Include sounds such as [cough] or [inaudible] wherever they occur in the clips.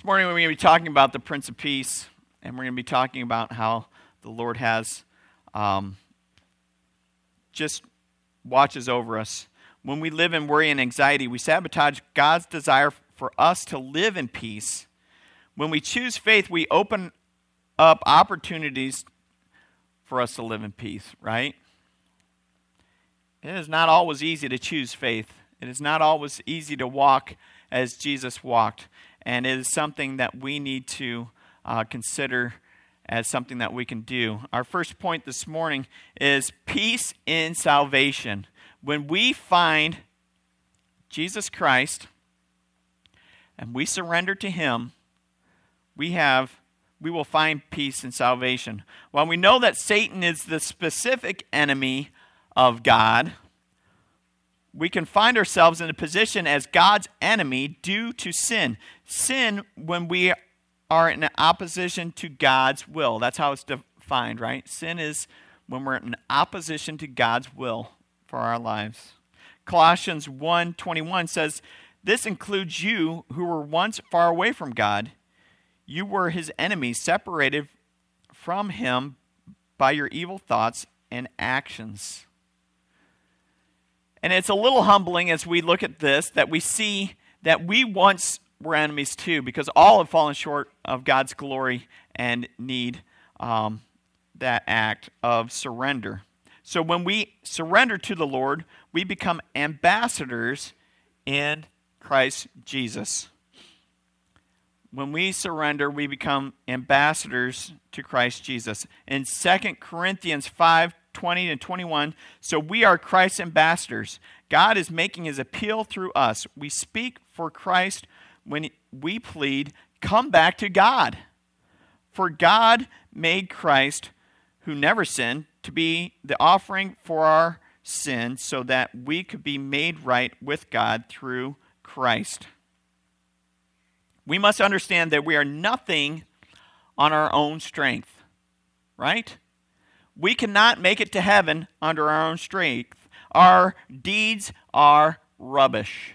This morning we're going to be talking about the Prince of Peace, and we're going to be talking about how the Lord has um, just watches over us. When we live in worry and anxiety, we sabotage God's desire for us to live in peace. When we choose faith, we open up opportunities for us to live in peace, right? It is not always easy to choose faith. It is not always easy to walk as Jesus walked and it is something that we need to uh, consider as something that we can do. Our first point this morning is peace in salvation. When we find Jesus Christ and we surrender to him, we have we will find peace and salvation. While we know that Satan is the specific enemy of God, we can find ourselves in a position as God's enemy due to sin. Sin when we are in opposition to God's will. That's how it's defined, right? Sin is when we're in opposition to God's will for our lives. Colossians 1:21 says, "This includes you who were once far away from God. You were his enemies, separated from him by your evil thoughts and actions." And it's a little humbling as we look at this that we see that we once were enemies too, because all have fallen short of God's glory and need um, that act of surrender. So when we surrender to the Lord, we become ambassadors in Christ Jesus. When we surrender, we become ambassadors to Christ Jesus. In 2 Corinthians 5 20 and 21. So we are Christ's ambassadors. God is making his appeal through us. We speak for Christ when we plead, Come back to God. For God made Christ, who never sinned, to be the offering for our sin so that we could be made right with God through Christ. We must understand that we are nothing on our own strength, right? We cannot make it to heaven under our own strength. Our deeds are rubbish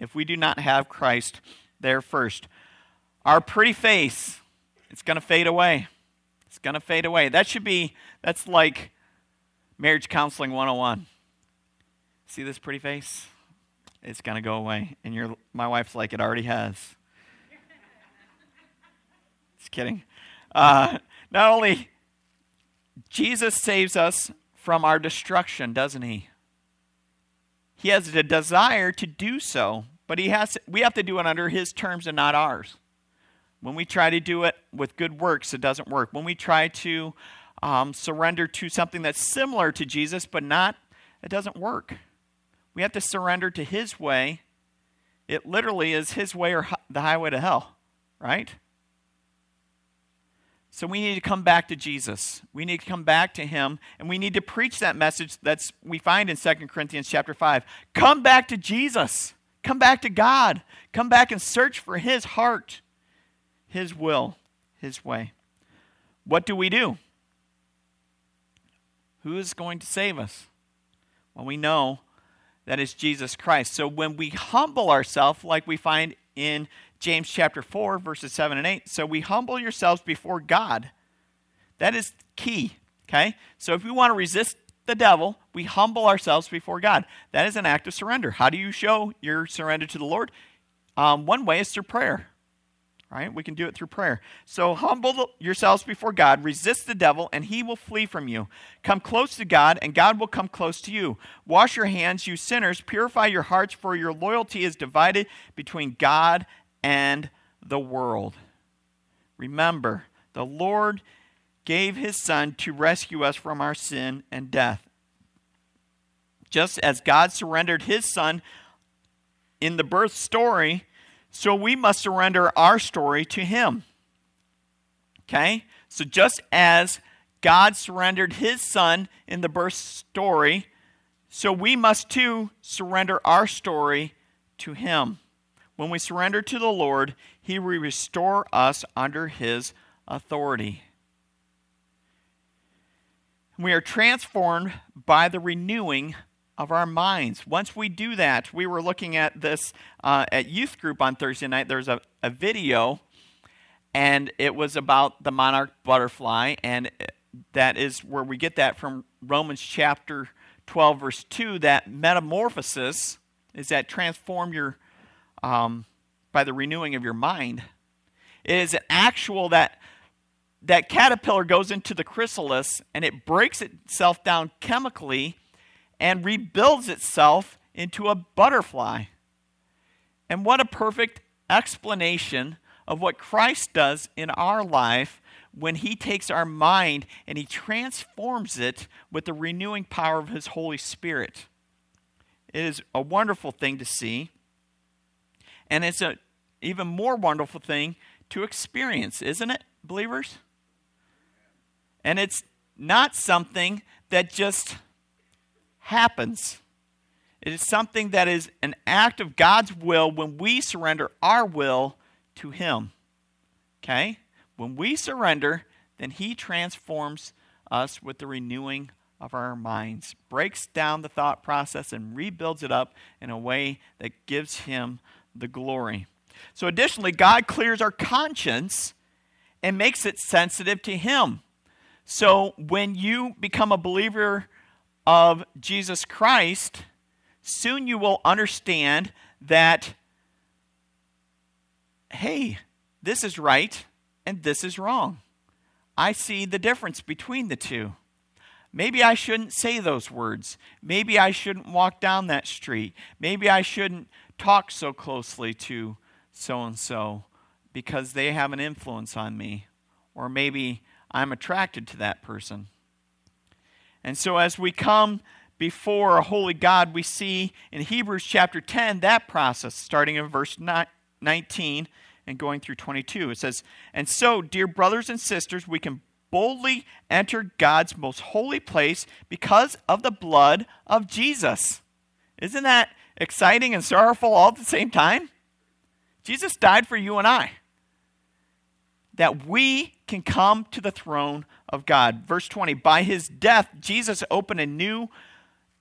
if we do not have Christ there first. Our pretty face, it's going to fade away. It's going to fade away. That should be, that's like marriage counseling 101. See this pretty face? It's going to go away. And you my wife's like, it already has. [laughs] Just kidding. Uh, not only Jesus saves us from our destruction, doesn't he? He has a desire to do so, but he has we have to do it under his terms and not ours. When we try to do it with good works, it doesn't work. When we try to um, surrender to something that's similar to Jesus, but not, it doesn't work. We have to surrender to his way. It literally is his way or the highway to hell, right? So we need to come back to Jesus. We need to come back to him and we need to preach that message that's we find in 2 Corinthians chapter 5. Come back to Jesus. Come back to God. Come back and search for his heart, his will, his way. What do we do? Who is going to save us? Well, we know that is Jesus Christ. So when we humble ourselves like we find in James chapter 4, verses 7 and 8. So we humble yourselves before God. That is key, okay? So if we want to resist the devil, we humble ourselves before God. That is an act of surrender. How do you show your surrender to the Lord? Um, one way is through prayer, right? We can do it through prayer. So humble yourselves before God, resist the devil, and he will flee from you. Come close to God, and God will come close to you. Wash your hands, you sinners. Purify your hearts, for your loyalty is divided between God and the world. Remember, the Lord gave his Son to rescue us from our sin and death. Just as God surrendered his Son in the birth story, so we must surrender our story to him. Okay? So just as God surrendered his Son in the birth story, so we must too surrender our story to him. When we surrender to the Lord, He will restore us under His authority. We are transformed by the renewing of our minds. Once we do that, we were looking at this uh, at youth group on Thursday night. There's a, a video, and it was about the monarch butterfly, and that is where we get that from Romans chapter 12, verse 2. That metamorphosis is that transform your um, by the renewing of your mind. It is an actual that that caterpillar goes into the chrysalis and it breaks itself down chemically and rebuilds itself into a butterfly. And what a perfect explanation of what Christ does in our life when he takes our mind and he transforms it with the renewing power of his Holy Spirit. It is a wonderful thing to see. And it's an even more wonderful thing to experience, isn't it, believers? And it's not something that just happens. It is something that is an act of God's will when we surrender our will to Him. Okay? When we surrender, then He transforms us with the renewing of our minds, breaks down the thought process, and rebuilds it up in a way that gives Him the glory. So, additionally, God clears our conscience and makes it sensitive to Him. So, when you become a believer of Jesus Christ, soon you will understand that, hey, this is right and this is wrong. I see the difference between the two. Maybe I shouldn't say those words. Maybe I shouldn't walk down that street. Maybe I shouldn't talk so closely to so and so because they have an influence on me. Or maybe I'm attracted to that person. And so, as we come before a holy God, we see in Hebrews chapter 10 that process, starting in verse 19 and going through 22. It says, And so, dear brothers and sisters, we can boldly enter God's most holy place because of the blood of Jesus. Isn't that exciting and sorrowful all at the same time? Jesus died for you and I. That we can come to the throne of God. Verse 20 By his death, Jesus opened a new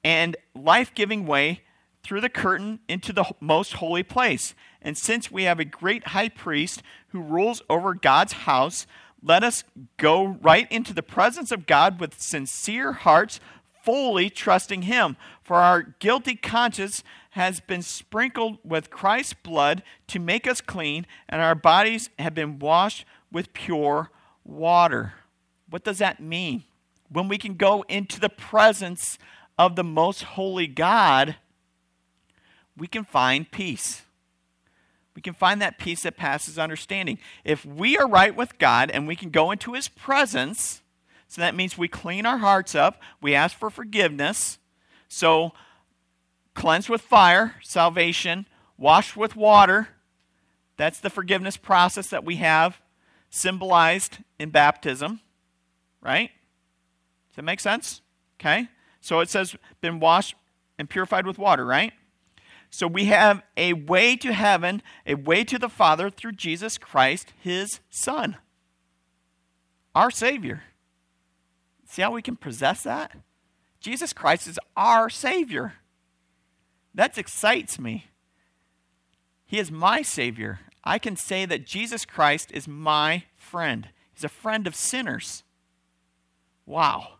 and life giving way through the curtain into the most holy place. And since we have a great high priest who rules over God's house, let us go right into the presence of God with sincere hearts, fully trusting Him. For our guilty conscience has been sprinkled with Christ's blood to make us clean, and our bodies have been washed with pure water. What does that mean? When we can go into the presence of the most holy God, we can find peace. We can find that peace that passes understanding. If we are right with God and we can go into his presence, so that means we clean our hearts up, we ask for forgiveness. So, cleansed with fire, salvation, washed with water, that's the forgiveness process that we have symbolized in baptism right? Does that make sense? Okay. So it says, been washed and purified with water, right? So we have a way to heaven, a way to the Father through Jesus Christ, his Son, our Savior. See how we can possess that? Jesus Christ is our Savior. That excites me. He is my Savior. I can say that Jesus Christ is my friend. He's a friend of sinners. Wow.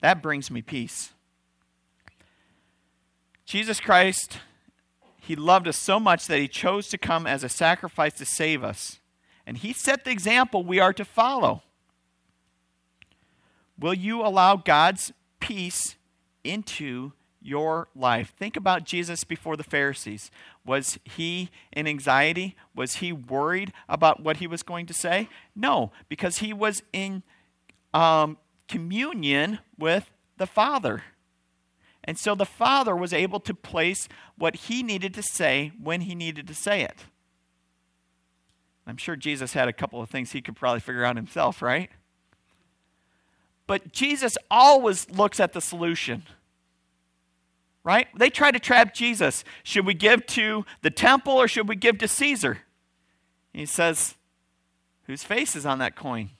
That brings me peace. Jesus Christ, He loved us so much that He chose to come as a sacrifice to save us. And He set the example we are to follow. Will you allow God's peace into your life? Think about Jesus before the Pharisees. Was he in anxiety? Was he worried about what he was going to say? No, because he was in um, communion with the Father. And so the Father was able to place what he needed to say when he needed to say it. I'm sure Jesus had a couple of things he could probably figure out himself, right? But Jesus always looks at the solution. Right? They try to trap Jesus. Should we give to the temple or should we give to Caesar? He says, Whose face is on that coin?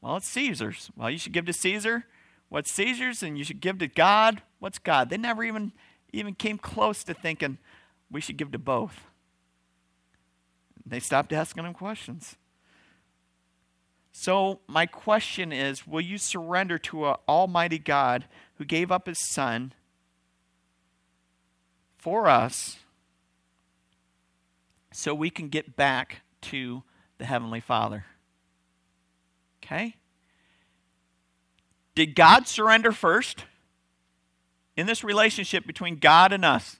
Well, it's Caesar's. Well, you should give to Caesar what's Caesar's, and you should give to God What's God? They never even even came close to thinking we should give to both. They stopped asking him questions. So, my question is Will you surrender to an Almighty God who gave up his Son for us so we can get back to the Heavenly Father? Okay? Did God surrender first? In this relationship between God and us,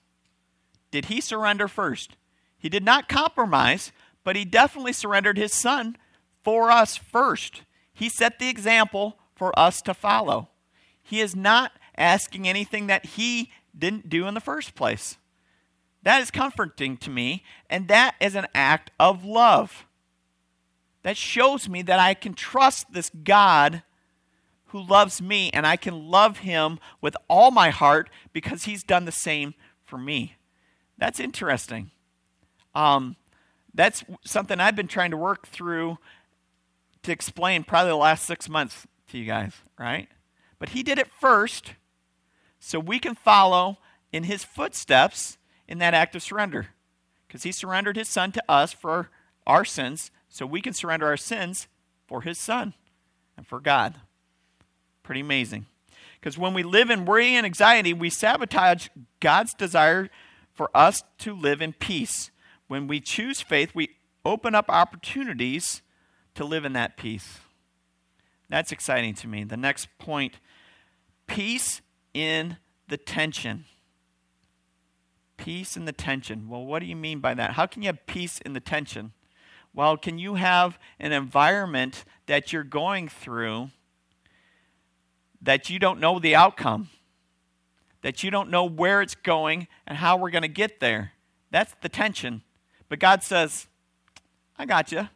did he surrender first? He did not compromise, but he definitely surrendered his son for us first. He set the example for us to follow. He is not asking anything that he didn't do in the first place. That is comforting to me, and that is an act of love. That shows me that I can trust this God who loves me, and I can love him with all my heart because he's done the same for me. That's interesting. Um, that's something I've been trying to work through to explain probably the last six months to you guys, right? But he did it first so we can follow in his footsteps in that act of surrender. Because he surrendered his son to us for our sins, so we can surrender our sins for his son and for God. Pretty amazing. Because when we live in worry and anxiety, we sabotage God's desire for us to live in peace. When we choose faith, we open up opportunities to live in that peace. That's exciting to me. The next point peace in the tension. Peace in the tension. Well, what do you mean by that? How can you have peace in the tension? Well, can you have an environment that you're going through that you don't know the outcome, that you don't know where it's going and how we're going to get there. That's the tension. But God says, I got you.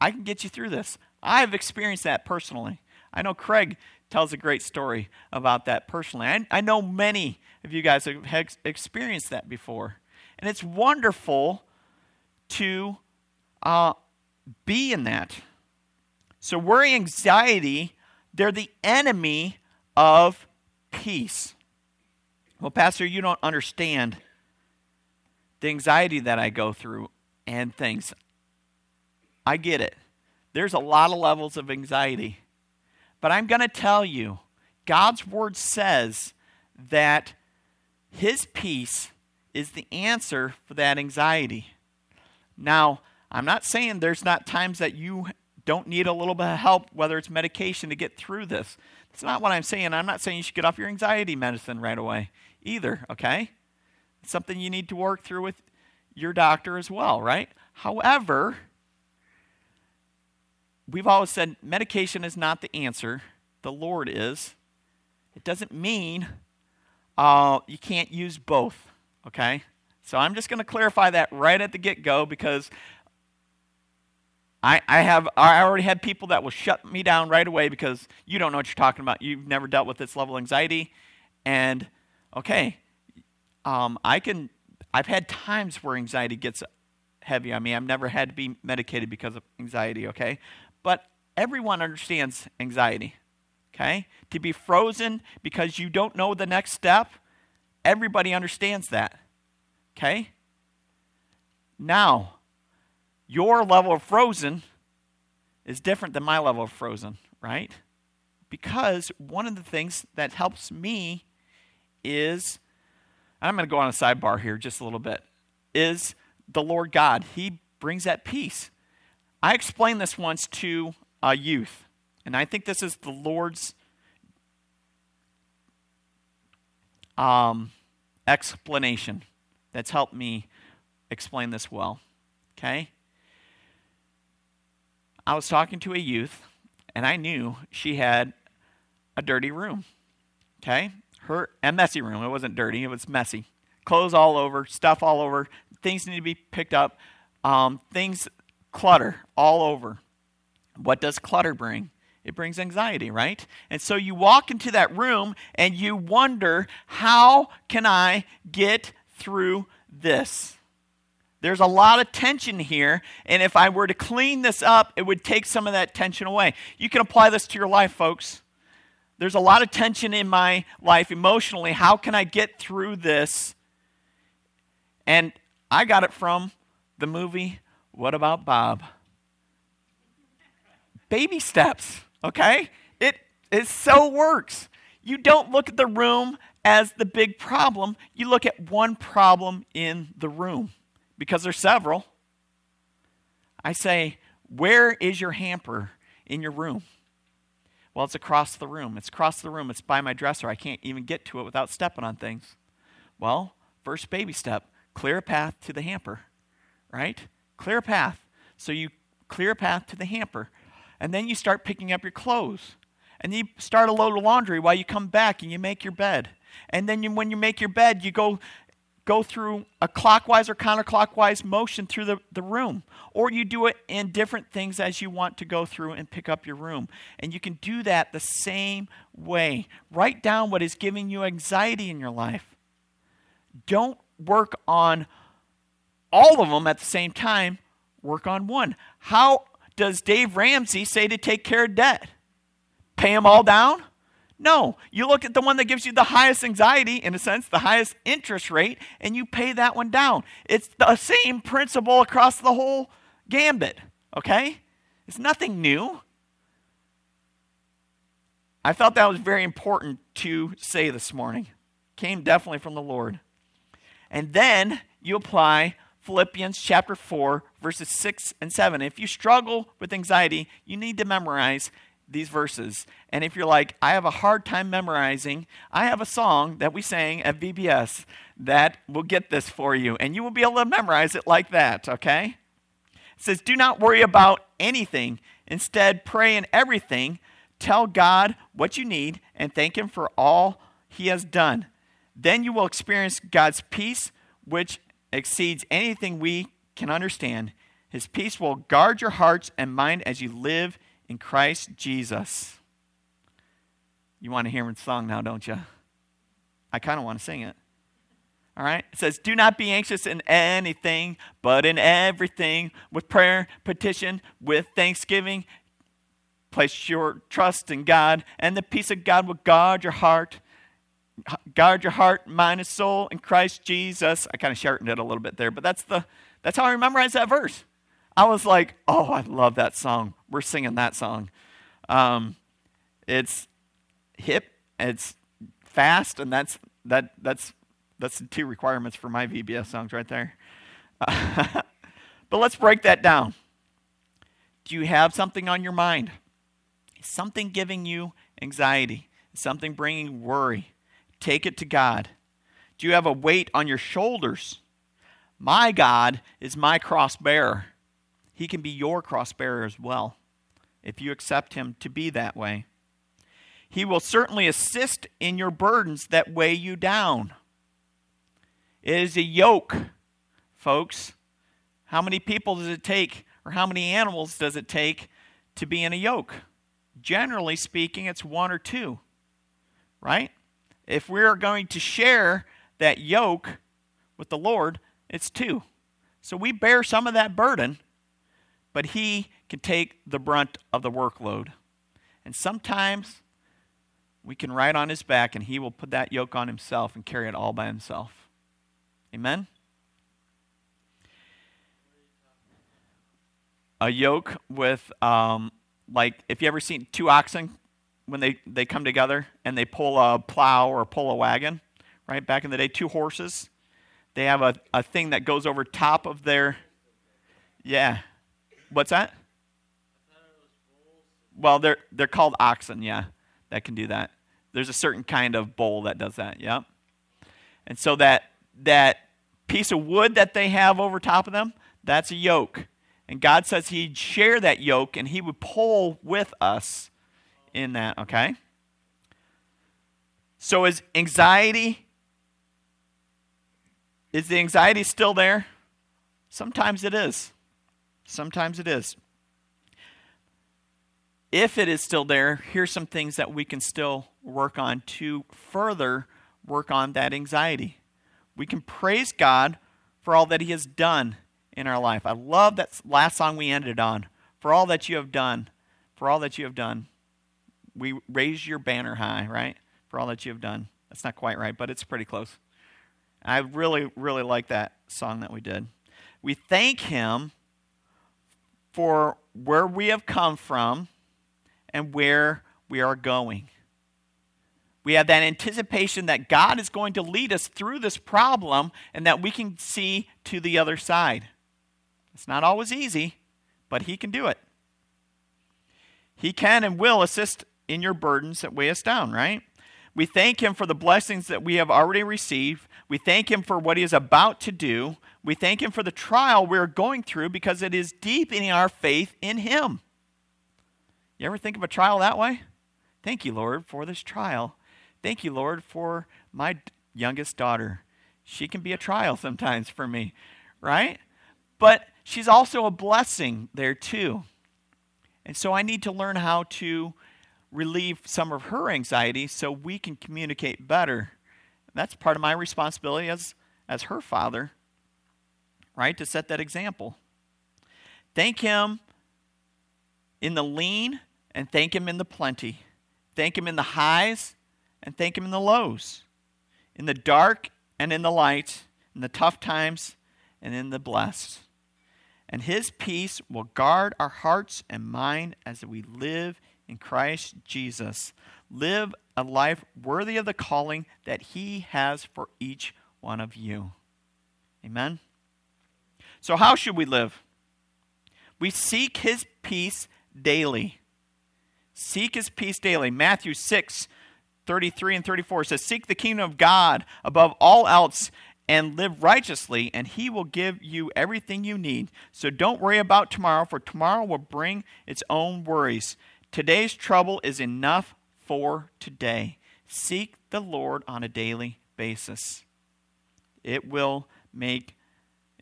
I can get you through this. I've experienced that personally. I know Craig tells a great story about that personally. I, I know many of you guys have experienced that before. And it's wonderful to uh, be in that. So, worry, anxiety they're the enemy of peace. Well, Pastor, you don't understand the anxiety that I go through and things. I get it. There's a lot of levels of anxiety. But I'm going to tell you, God's word says that his peace is the answer for that anxiety. Now, I'm not saying there's not times that you don't need a little bit of help, whether it's medication, to get through this. That's not what I'm saying. I'm not saying you should get off your anxiety medicine right away either, okay? It's something you need to work through with your doctor as well, right? However, we've always said medication is not the answer, the Lord is. It doesn't mean uh, you can't use both, okay? So I'm just going to clarify that right at the get go because I, I have I already had people that will shut me down right away because you don't know what you're talking about. You've never dealt with this level of anxiety, and okay, um, I can. I've had times where anxiety gets heavy on me. I've never had to be medicated because of anxiety. Okay, but everyone understands anxiety. Okay, to be frozen because you don't know the next step. Everybody understands that. Okay. Now your level of frozen is different than my level of frozen, right? Because one of the things that helps me is, I'm going to go on a sidebar here just a little bit, is the Lord God. He brings that peace. I explained this once to a youth, and I think this is the Lord's um, explanation that's helped me explain this well. Okay? I was talking to a youth, and I knew she had a dirty room. Okay? Her a messy room. It wasn't dirty, it was messy. Clothes all over, stuff all over, things need to be picked up, um, things clutter all over. What does clutter bring? It brings anxiety, right? And so you walk into that room and you wonder, how can I get through this? There's a lot of tension here, and if I were to clean this up, it would take some of that tension away. You can apply this to your life, folks. there's a lot of tension in my life emotionally. How can I get through this? And I got it from the movie What About Bob? Baby steps, okay? It it so works. You don't look at the room as the big problem. You look at one problem in the room because there's several. I say, "Where is your hamper in your room?" Well, it's across the room. It's across the room. It's by my dresser. I can't even get to it without stepping on things. Well, first baby step clear a path to the hamper, right? Clear a path. So you clear a path to the hamper. And then you start picking up your clothes. And you start a load of laundry while you come back and you make your bed. And then you, when you make your bed, you go go through a clockwise or counterclockwise motion through the, the room. Or you do it in different things as you want to go through and pick up your room. And you can do that the same way. Write down what is giving you anxiety in your life. Don't work on all of them at the same time, work on one. How does Dave Ramsey say to take care of debt? Pay them all down? No, you look at the one that gives you the highest anxiety, in a sense, the highest interest rate, and you pay that one down. It's the same principle across the whole gambit, okay? It's nothing new. I felt that was very important to say this morning. Came definitely from the Lord. And then you apply Philippians chapter 4, verses 6 and 7. If you struggle with anxiety, you need to memorize these verses. And if you're like, I have a hard time memorizing, I have a song that we sang at VBS that will get this for you. And you will be able to memorize it like that, okay? It says, Do not worry about anything. Instead, pray in everything. Tell God what you need and thank Him for all He has done. Then you will experience God's peace, which exceeds anything we can understand. His peace will guard your hearts and mind as you live in Christ Jesus. You want to hear him song now, don't you? I kind of want to sing it. All right? It says, Do not be anxious in anything, but in everything, with prayer, petition, with thanksgiving. Place your trust in God, and the peace of God will guard your heart. Guard your heart, mind, and soul in Christ Jesus. I kind of shortened it a little bit there, but that's the that's how I memorize that verse. I was like, oh, I love that song. We're singing that song. Um, it's hip, it's fast, and that's that that's that's the two requirements for my VBS songs right there. [laughs] But let's break that down. Do you have something on your mind? Something giving you anxiety? Something bringing worry? Take it to God. Do you have a weight on your shoulders? My God is my cross bearer. He can be your cross bearer as well if you accept Him to be that way. He will certainly assist in your burdens that weigh you down. It is a yoke, folks. How many people does it take, or how many animals does it take to be in a yoke? Generally speaking, it's one or two, right? If we're going to share that yoke with the Lord, it's two. So we bear some of that burden but he can take the brunt of the workload. And sometimes we can ride on his back and he will put that yoke on himself and carry it all by himself. Amen? A yoke with, um, like, if you ever seen two oxen when they, they come together and they pull a plow or pull a wagon, right? Back in the day, two horses. They have a, a thing that goes over top of their, yeah, What's that? Well, they're they're called oxen, yeah, that can do that. There's a certain kind of bull that does that, yeah. And so that that piece of wood that they have over top of them, that's a yoke. And God says He'd share that yoke and He would pull with us in that, okay? So is anxiety is the anxiety still there? Sometimes it is. Sometimes it is. If it is still there, here's some things that we can still work on to further work on that anxiety. We can praise God for all that He has done in our life. I love that last song we ended on. For all that you have done, for all that you have done. We raise your banner high, right? For all that you have done. That's not quite right, but it's pretty close. I really, really like that song that we did. We thank Him for where we have come from and where we are going. We have that anticipation that God is going to lead us through this problem and that we can see to the other side. It's not always easy, but He can do it. He can and will assist in your burdens that weigh us down, right? We thank Him for the blessings that we have already received. We thank Him for what He is about to do. We thank Him for the trial we're going through because it is deepening our faith in Him. You ever think of a trial that way? Thank you, Lord, for this trial. Thank you, Lord, for my youngest daughter. She can be a trial sometimes for me, right? But she's also a blessing there, too. And so I need to learn how to relieve some of her anxiety so we can communicate better. That's part of my responsibility as, as her father, right? To set that example. Thank Him in the lean and thank Him in the plenty. Thank Him in the highs and thank Him in the lows, in the dark and in the light, in the tough times and in the blessed and his peace will guard our hearts and mind as we live in Christ Jesus. Live a life worthy of the calling that he has for each one of you. Amen. So, how should we live? We seek his peace daily. Seek his peace daily. Matthew 6, 33 and 34 says, Seek the kingdom of God above all else and live righteously, and He will give you everything you need. So don't worry about tomorrow, for tomorrow will bring its own worries. Today's trouble is enough for today. Seek the Lord on a daily basis. It will make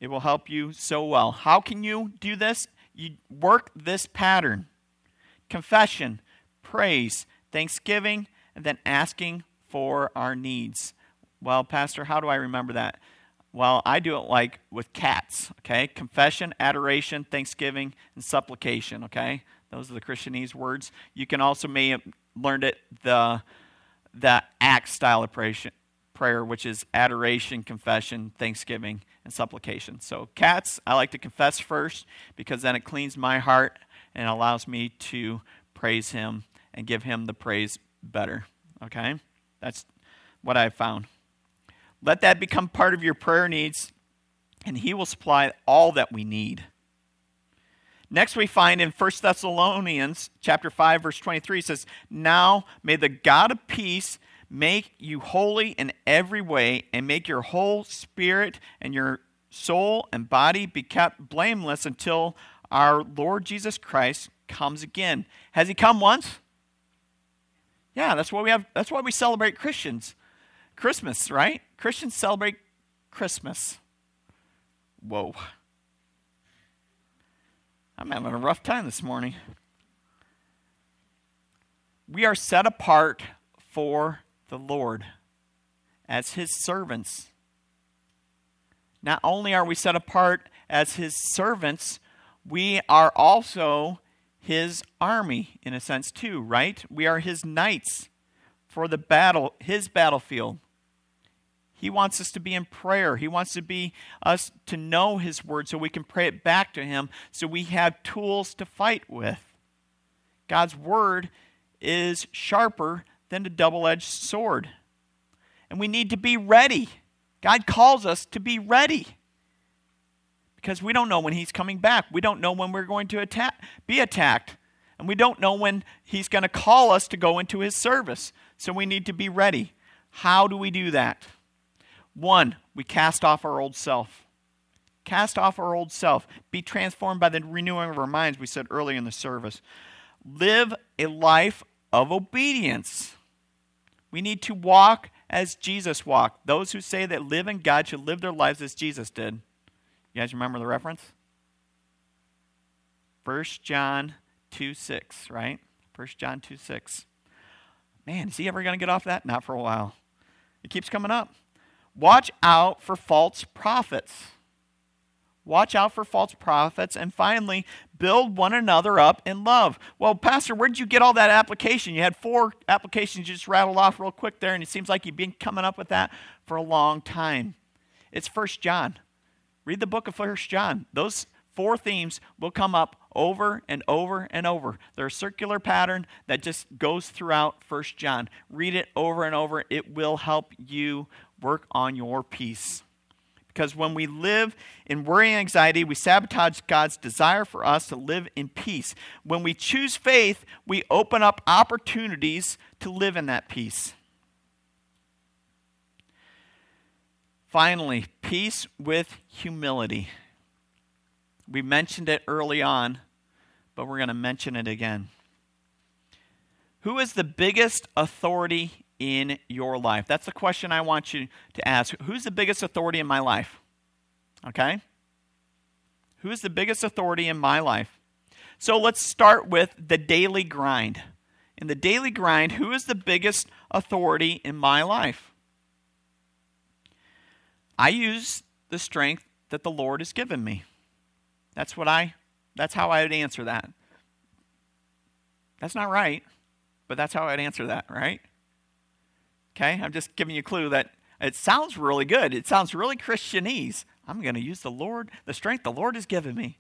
it will help you so well. How can you do this? You work this pattern. Confession, praise, thanksgiving, and then asking for our needs. Well, Pastor, how do I remember that? Well, I do it like with cats, okay? Confession, adoration, thanksgiving, and supplication, okay? Those are the Christianese words. You can also may have learned it the the act style of prayer, which is adoration, confession, thanksgiving, and supplication. So, cats, I like to confess first because then it cleans my heart and allows me to praise Him and give Him the praise better. Okay? That's what I've found. Let that become part of your prayer needs, and He will supply all that we need. Next, we find in 1 Thessalonians chapter 5, verse 23, says, Now may the God of peace make you holy in every way, and make your whole spirit and your soul and body be kept blameless until our Lord Jesus Christ comes again. Has he come once? Yeah, that's why we have that's why we celebrate Christians. Christmas, right? Christians celebrate Christmas. Whoa. I'm having a rough time this morning. We are set apart for the Lord as His servants. Not only are we set apart as His servants, we are also His army, in a sense, too, right? We are His knights for the battle, His battlefield. He wants us to be in prayer. He wants to be us to know his word so we can pray it back to him so we have tools to fight with. God's word is sharper than a double-edged sword. And we need to be ready. God calls us to be ready. Because we don't know when he's coming back. We don't know when we're going to be attacked. And we don't know when he's going to call us to go into his service. So we need to be ready. How do we do that? One, we cast off our old self. Cast off our old self. Be transformed by the renewing of our minds, we said earlier in the service. Live a life of obedience. We need to walk as Jesus walked. Those who say that live in God should live their lives as Jesus did. You guys remember the reference? 1 John 2 6, right? 1 John 2 6. Man, is he ever going to get off that? Not for a while. It keeps coming up. Watch out for false prophets. watch out for false prophets, and finally, build one another up in love. Well, Pastor, where did you get all that application? You had four applications you just rattled off real quick there, and it seems like you've been coming up with that for a long time. It's First John. Read the book of First John. Those four themes will come up over and over and over. They're a circular pattern that just goes throughout First John. Read it over and over. It will help you work on your peace. Because when we live in worry and anxiety, we sabotage God's desire for us to live in peace. When we choose faith, we open up opportunities to live in that peace. Finally, peace with humility. We mentioned it early on, but we're going to mention it again. Who is the biggest authority in your life? That's the question I want you to ask. Who's the biggest authority in my life? Okay? Who is the biggest authority in my life? So let's start with the daily grind. In the daily grind, who is the biggest authority in my life? I use the strength that the Lord has given me. That's what I that's how I would answer that. That's not right, but that's how I'd answer that, right? Okay, I'm just giving you a clue that it sounds really good. It sounds really Christianese. I'm going to use the Lord, the strength the Lord has given me.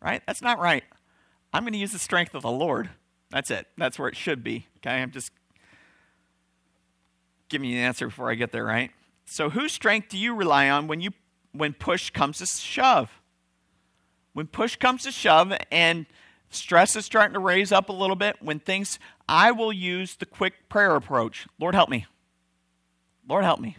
Right? That's not right. I'm going to use the strength of the Lord. That's it. That's where it should be. Okay? I'm just giving you the answer before I get there, right? So whose strength do you rely on when you when push comes to shove? When push comes to shove and stress is starting to raise up a little bit, when things I will use the quick prayer approach. Lord help me. Lord, help me,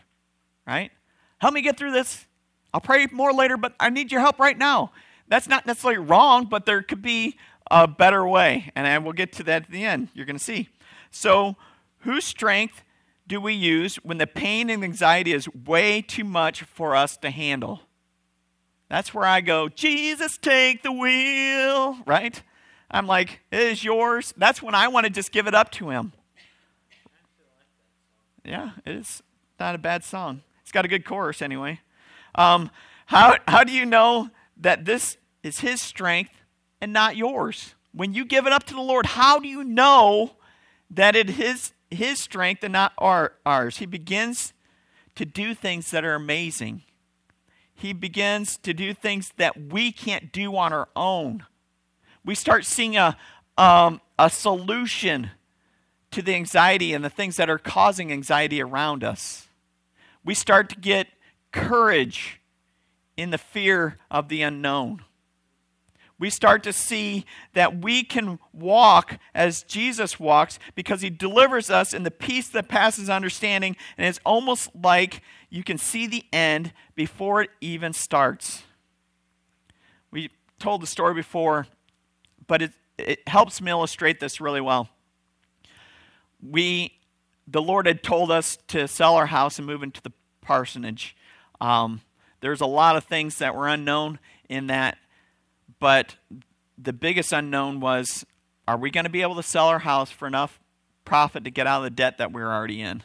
right? Help me get through this. I'll pray more later, but I need your help right now. That's not necessarily wrong, but there could be a better way. And I will get to that at the end. You're going to see. So, whose strength do we use when the pain and anxiety is way too much for us to handle? That's where I go, Jesus, take the wheel, right? I'm like, it is yours. That's when I want to just give it up to him. Yeah, it is not a bad song. It's got a good chorus anyway. Um, how, how do you know that this is His strength and not yours? When you give it up to the Lord, how do you know that it is His strength and not our, ours? He begins to do things that are amazing. He begins to do things that we can't do on our own. We start seeing a, um, a solution to the anxiety and the things that are causing anxiety around us. We start to get courage in the fear of the unknown. We start to see that we can walk as Jesus walks because he delivers us in the peace that passes understanding, and it's almost like you can see the end before it even starts. We told the story before, but it, it helps me illustrate this really well we the Lord had told us to sell our house and move into the parsonage. Um, there's a lot of things that were unknown in that, but the biggest unknown was are we going to be able to sell our house for enough profit to get out of the debt that we are already in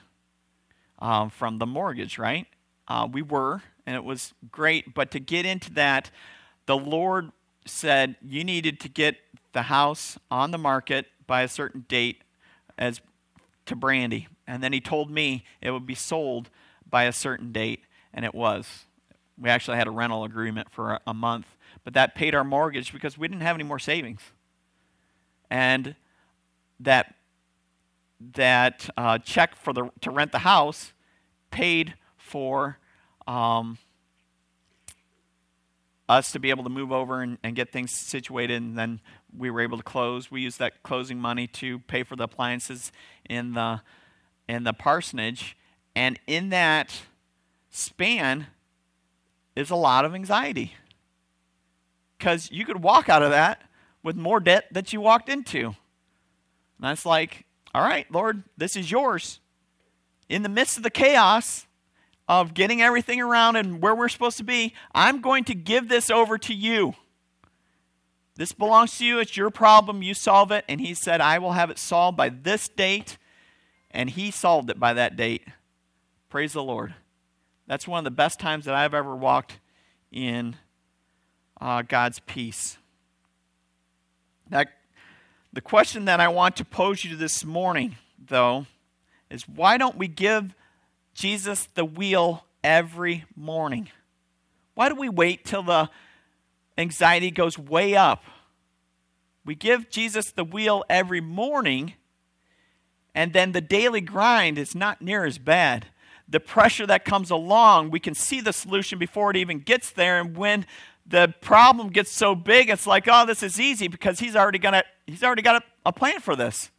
um, from the mortgage, right? Uh, we were, and it was great. But to get into that, the Lord said you needed to get the house on the market by a certain date as to Brandy. And then he told me it would be sold by a certain date, and it was. We actually had a rental agreement for a, month, but that paid our mortgage because we didn't have any more savings. And that that uh, check for the to rent the house paid for um, us to be able to move over and, and, get things situated, and then we were able to close. We used that closing money to pay for the appliances in the in the parsonage, and in that span is a lot of anxiety because you could walk out of that with more debt that you walked into. And that's like, all right, Lord, this is yours. In the midst of the chaos of getting everything around and where we're supposed to be, I'm going to give this over to you. This belongs to you. It's your problem. You solve it. And he said, I will have it solved by this date. And he solved it by that date. Praise the Lord. That's one of the best times that I've ever walked in uh, God's peace. That, the question that I want to pose you this morning, though, is why don't we give Jesus the wheel every morning? Why do we wait till the anxiety goes way up? We give Jesus the wheel every morning, and then the daily grind is not near as bad. The pressure that comes along, we can see the solution before it even gets there. And when the problem gets so big, it's like, oh, this is easy because he's already got he's already got a, a plan for this.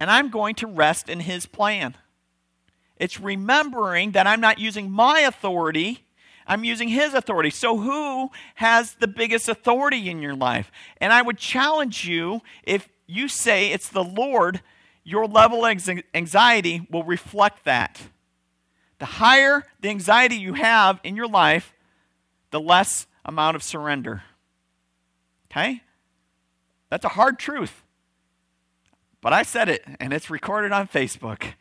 And I'm going to rest in his plan. It's remembering that I'm not using my authority, I'm using his authority. So, who has the biggest authority in your life? And I would challenge you if you say it's the Lord, your level of anxiety will reflect that. The higher the anxiety you have in your life, the less amount of surrender. Okay? That's a hard truth. But I said it, and it's recorded on Facebook.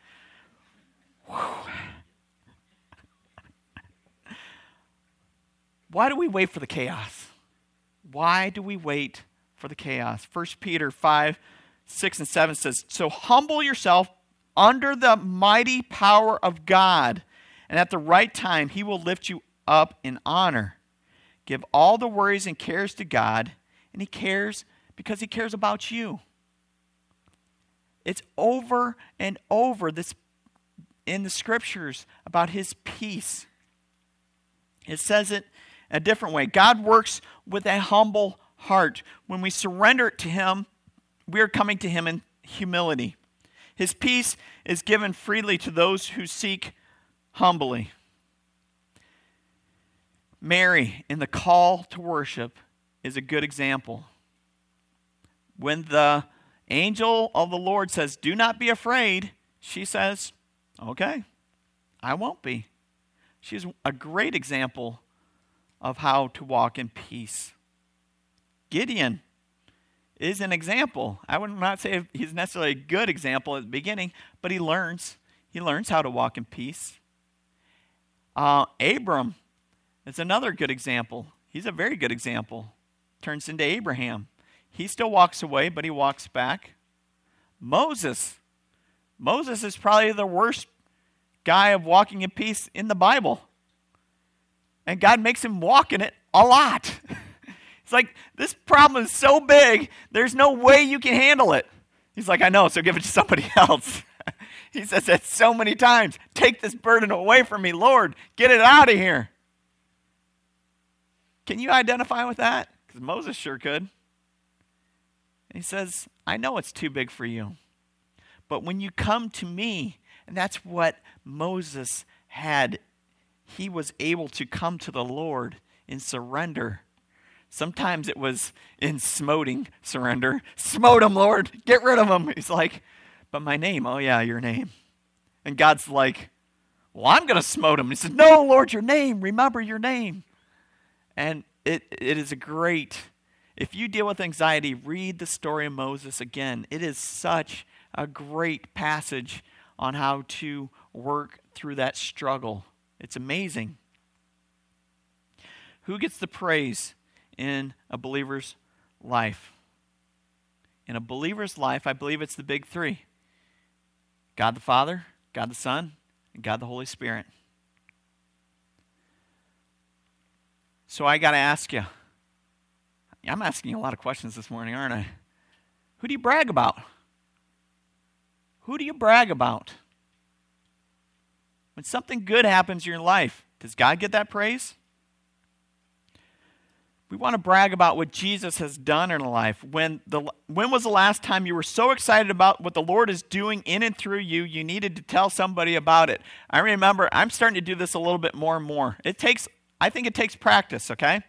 [laughs] Why do we wait for the chaos? Why do we wait for the chaos? 1 Peter 5 6 and 7 says, So humble yourself under the mighty power of God, and at the right time he will lift you up in honor. Give all the worries and cares to God, and he cares because he cares about you. It's over and over this in the scriptures about his peace. It says it a different way. God works with a humble heart. When we surrender it to him, we are coming to him in humility. His peace is given freely to those who seek humbly. Mary, in the call to worship, is a good example. When the angel of the Lord says, Do not be afraid, she says, Okay, I won't be. She's a great example of how to walk in peace. Gideon is an example. I would not say he's necessarily a good example at the beginning, but he learns. He learns how to walk in peace. Uh, Abram is another good example. He's a very good example. Turns into Abraham. He still walks away, but he walks back. Moses. Moses is probably the worst guy of walking in peace in the Bible. And God makes him walk in it a lot. [laughs] like, this problem is so big, there's no way you can handle it. He's like, I know, so give it to somebody [laughs] else. he says that so many times. Take this burden away from me, Lord. Get it out of here. Can you identify with that? Because Moses sure could. he says, I know it's too big for you. But when you come to me, and that's what Moses had, he was able to come to the Lord in surrender. Sometimes it was in smoting surrender. Smote him, Lord. Get rid of him. He's like, but my name, oh yeah, your name. And God's like, well, I'm going to smote him. He says, no, Lord, your name. Remember your name. And it, it is a great, if you deal with anxiety, read the story of Moses again. It is such a great passage on how to work through that struggle. It's amazing. Who gets the praise in a believer's life? In a believer's life, I believe it's the big three God the Father, God the Son, and God the Holy Spirit. So I got to ask you. I'm asking you a lot of questions this morning, aren't I? Who do you brag about? Who do you brag about? When something good happens in your life, does God get that praise? We want to brag about what Jesus has done in our life. When, the, when was the last time you were so excited about what the Lord is doing in and through you, you needed to tell somebody about it? I remember I'm starting to do this a little bit more and more. It takes I think it takes practice, okay?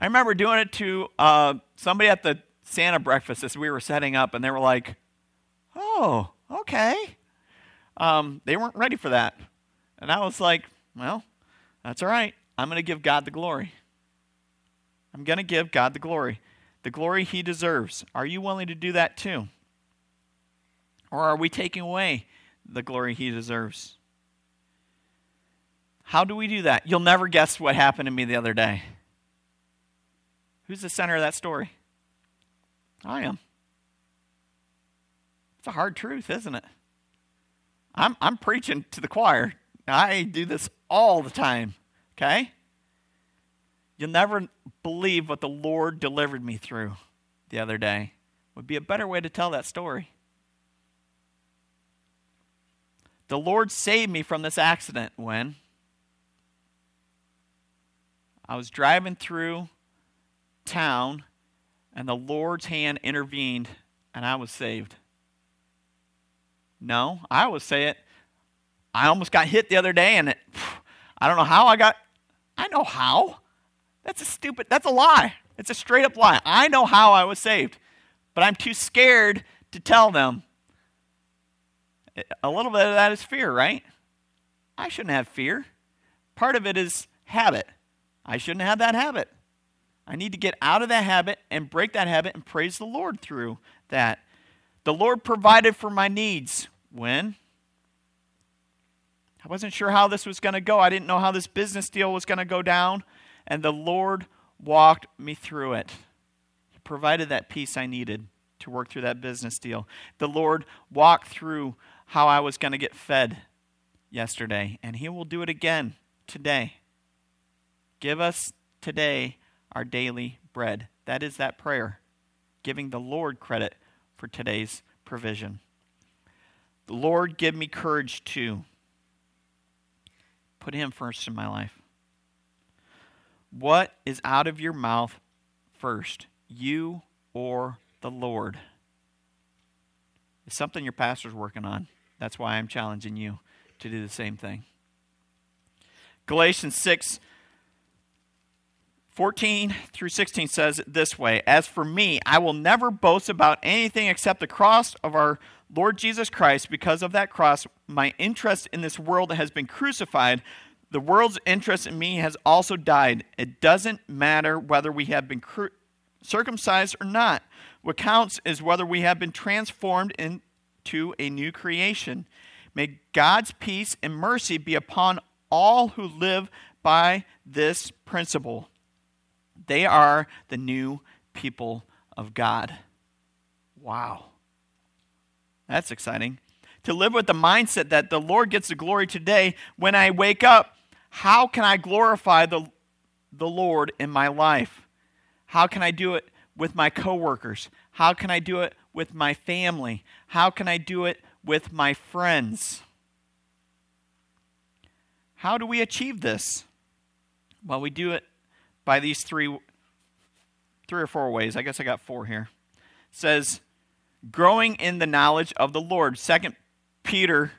I remember doing it to uh, somebody at the Santa breakfast as we were setting up, and they were like, oh, okay. Um, they weren't ready for that. And I was like, well, that's all right. I'm going to give God the glory. I'm going to give God the glory, the glory he deserves. Are you willing to do that too? Or are we taking away the glory he deserves? How do we do that? You'll never guess what happened to me the other day. Who's the center of that story? I am. It's a hard truth, isn't it? I'm, I'm preaching to the choir. I do this all the time, okay? You'll never believe what the Lord delivered me through the other day. Would be a better way to tell that story. The Lord saved me from this accident when I was driving through town and the Lord's hand intervened and I was saved. No, I always say it. I almost got hit the other day and it, I don't know how I got, I know how. That's a stupid, that's a lie. It's a straight up lie. I know how I was saved but I'm too scared to tell them. A little bit of that is fear, right? I shouldn't have fear. Part of it is habit. I shouldn't have that habit. I need to get out of that habit and break that habit and praise the Lord through that. The Lord provided for my needs. When? I wasn't sure how this was going to go. I didn't know how this business deal was going to go down. And the Lord walked me through it He provided that peace I needed to work through that business deal. The Lord walked through how I was going to get fed yesterday, and He will do it again today. Give us today our daily bread. That is that prayer, giving the Lord credit for today's provision. The Lord, give me courage to put Him first in my life. What is out of your mouth first? you or the Lord. It's something your pastor's working on. That's why I'm challenging you to do the same thing. Galatians 6 14 through 16 says it this way As for me, I will never boast about anything except the cross of our Lord Jesus Christ. Because of that cross, my interest in this world has been crucified. The world's interest in me has also died. It doesn't matter whether we have been cru- circumcised or not. What counts is whether we have been transformed into a new creation. May God's peace and mercy be upon all who live by this principle. They are the new people of God. Wow. That's exciting. To live with the mindset that the Lord gets the glory today when I wake up, how can I glorify the, the Lord in my life? How can I do it with my coworkers? How can I do it with my family? How can I do it with my friends? How do we achieve this? Well, we do it by these three three or four ways. I guess I got four here. It says growing in the knowledge of the Lord. Second Peter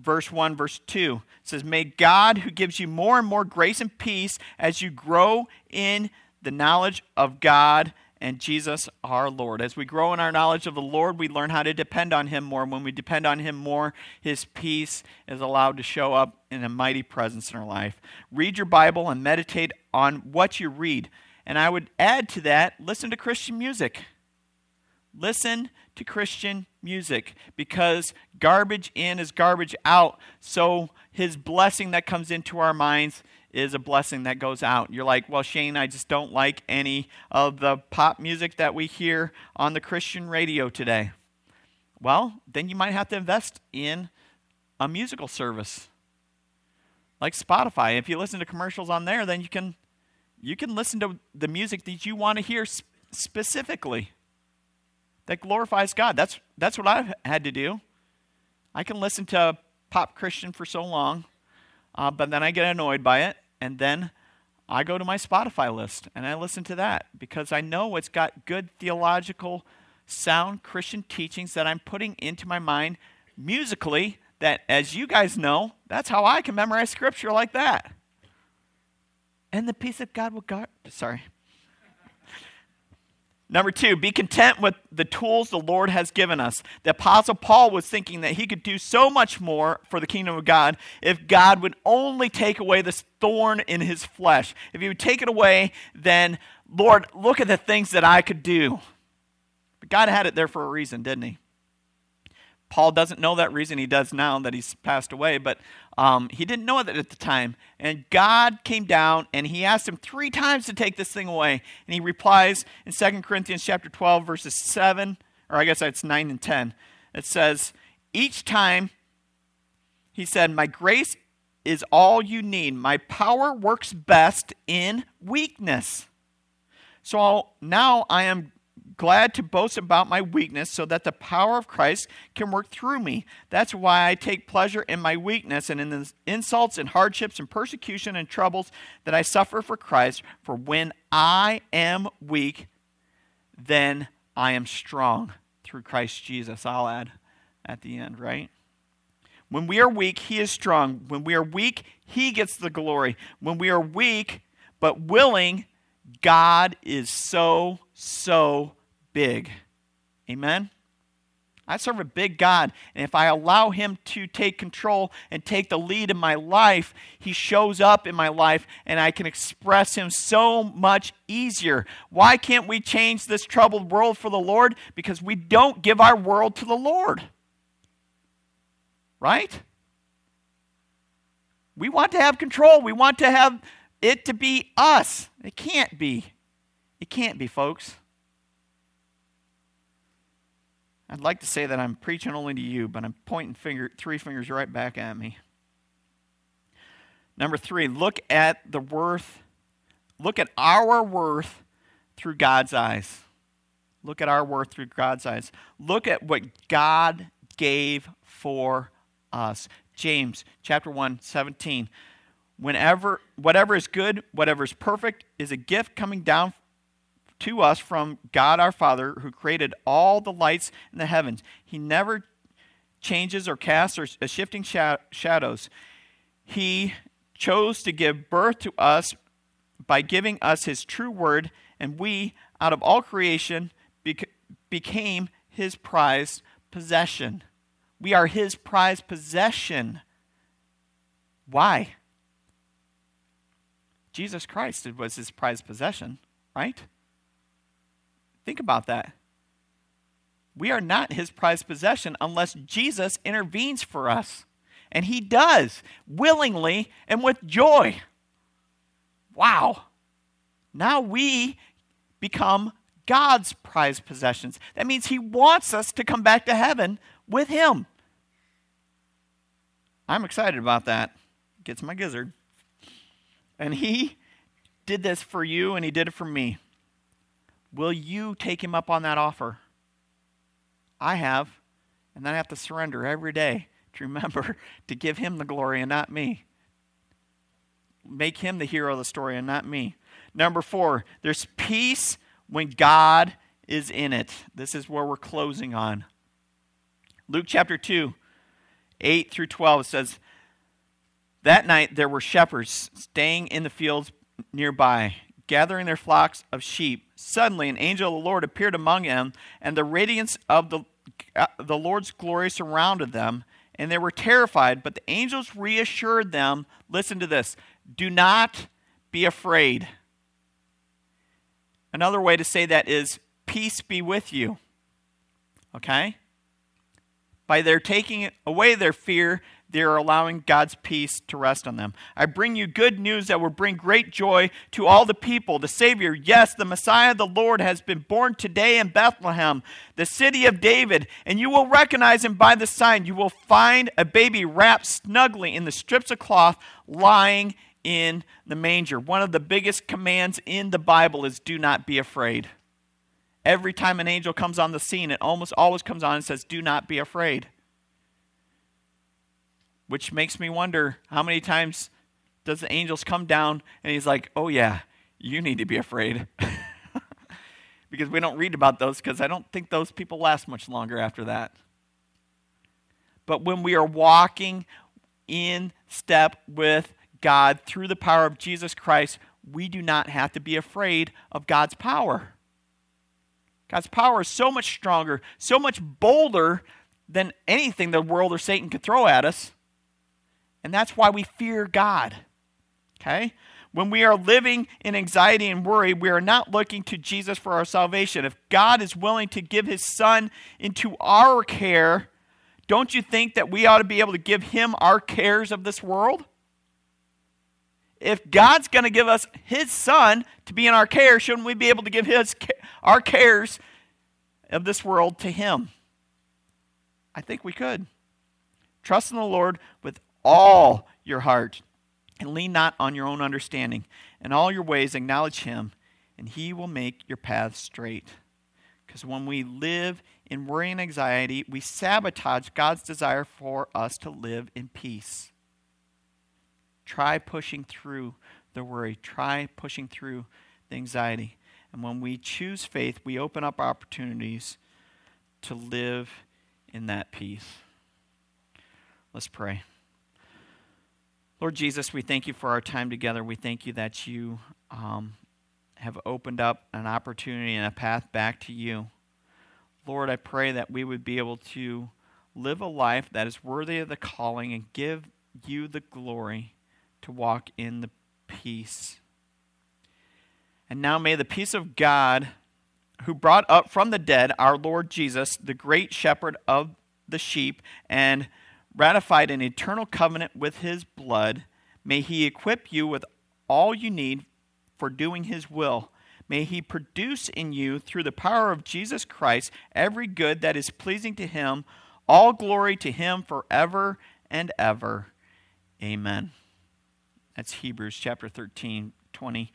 verse 1 verse 2 says may God who gives you more and more grace and peace as you grow in the knowledge of God and Jesus our Lord. As we grow in our knowledge of the Lord, we learn how to depend on Him more. When we depend on Him more, His peace is allowed to show up in a mighty presence in our life. Read your Bible and meditate on what you read. And I would add to that listen to Christian music. Listen to Christian music because garbage in is garbage out. So His blessing that comes into our minds is a blessing that goes out. You're like, well, Shane, I just don't like any of the pop music that we hear on the Christian radio today. Well, then you might have to invest in a musical service like Spotify. If you listen to commercials on there, then you can you can listen to the music that you want to hear sp- specifically that glorifies God. That's that's what I've had to do. I can listen to pop Christian for so long uh, but then I get annoyed by it, and then I go to my Spotify list and I listen to that because I know it's got good theological, sound Christian teachings that I'm putting into my mind musically. That, as you guys know, that's how I can memorize scripture like that. And the peace of God will guard. Sorry. Number two, be content with the tools the Lord has given us. The Apostle Paul was thinking that he could do so much more for the kingdom of God if God would only take away this thorn in his flesh. If he would take it away, then, Lord, look at the things that I could do. But God had it there for a reason, didn't he? Paul doesn't know that reason. He does now that he's passed away, but um, he didn't know that at the time. And God came down and he asked him three times to take this thing away. And he replies in 2 Corinthians chapter 12, verses 7, or I guess it's 9 and 10. It says, Each time he said, My grace is all you need. My power works best in weakness. So now I am glad to boast about my weakness so that the power of Christ can work through me. That's why I take pleasure in my weakness and in the insults and hardships and persecution and troubles that I suffer for Christ. For when I am weak, then I am strong through Christ Jesus. I'll add at the end, right? When we are weak, he is strong. When we are weak, he gets the glory. When we are weak but willing, God is so, so big. Amen? I serve a big God, and if I allow Him to take control and take the lead in my life, He shows up in my life, and I can express Him so much easier. Why can't we change this troubled world for the Lord? Because we don't give our world to the Lord. Right? We want to have control, we want to have it to be us. It can't be. It can't be, folks. I'd like to say that I'm preaching only to you, but I'm pointing finger, three fingers right back at me. Number three, look at the worth, look at our worth through God's eyes. Look at our worth through God's eyes. Look at what God gave for us. James chapter 1, 17. Whenever, whatever is good, whatever is perfect, is a gift coming down to us from God our Father, who created all the lights in the heavens. He never changes or casts or shifting shadows. He chose to give birth to us by giving us His true word, and we, out of all creation, became His prized possession. We are His prized possession. Why? Jesus Christ was His prized possession, right? Think about that. We are not his prized possession unless Jesus intervenes for us. And he does willingly and with joy. Wow. Now we become God's prized possessions. That means he wants us to come back to heaven with him. I'm excited about that. Gets my gizzard. And he did this for you and he did it for me. Will you take him up on that offer? I have. And then I have to surrender every day [laughs] to remember [laughs] to give him the glory and not me. Make him the hero of the story and not me. Number four, there's peace when God is in it. This is where we're closing on. Luke chapter 2, 8 through 12 says, That night there were shepherds staying in the fields nearby gathering their flocks of sheep. Suddenly, an angel of the Lord appeared among them, and the radiance of the, uh, the Lord's glory surrounded them, and they were terrified. But the angels reassured them listen to this do not be afraid. Another way to say that is peace be with you. Okay? By their taking away their fear, they are allowing God's peace to rest on them. I bring you good news that will bring great joy to all the people. The Savior, yes, the Messiah, the Lord, has been born today in Bethlehem, the city of David, and you will recognize him by the sign. You will find a baby wrapped snugly in the strips of cloth lying in the manger. One of the biggest commands in the Bible is do not be afraid. Every time an angel comes on the scene, it almost always comes on and says, Do not be afraid which makes me wonder how many times does the angels come down and he's like, oh, yeah, you need to be afraid. [laughs] because we don't read about those because I don't think those people last much longer after that. But when we are walking in step with God through the power of Jesus Christ, we do not have to be afraid of God's power. God's power is so much stronger, so much bolder than anything the world or Satan could throw at us. And that's why we fear God. Okay? When we are living in anxiety and worry, we are not looking to Jesus for our salvation. If God is willing to give his son into our care don't you think that we ought to be able to give him our cares of this world? If God's going to give us his son to be in our care, shouldn't we be able to give his our cares of this world to him? I think we could. Trust in the Lord with all your heart and lean not on your own understanding. In all your ways acknowledge him, and he will make your paths straight. Because when we live in worry and anxiety, we sabotage God's desire for us to live in peace. Try pushing through the worry, try pushing through the anxiety. And when we choose faith, we open up opportunities to live in that peace. Let's pray. Lord Jesus, we thank you for our time together. We thank you that you um, have opened up an opportunity and a path back to you. Lord, I pray that we would be able to live a life that is worthy of the calling and give you the glory to walk in the peace. And now may the peace of God, who brought up from the dead our Lord Jesus, the great shepherd of the sheep, and ratified an eternal covenant with his blood, may he equip you with all you need for doing his will. May he produce in you, through the power of Jesus Christ, every good that is pleasing to him. All glory to him forever and ever. Amen. That's Hebrews chapter 13, 20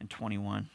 and 21.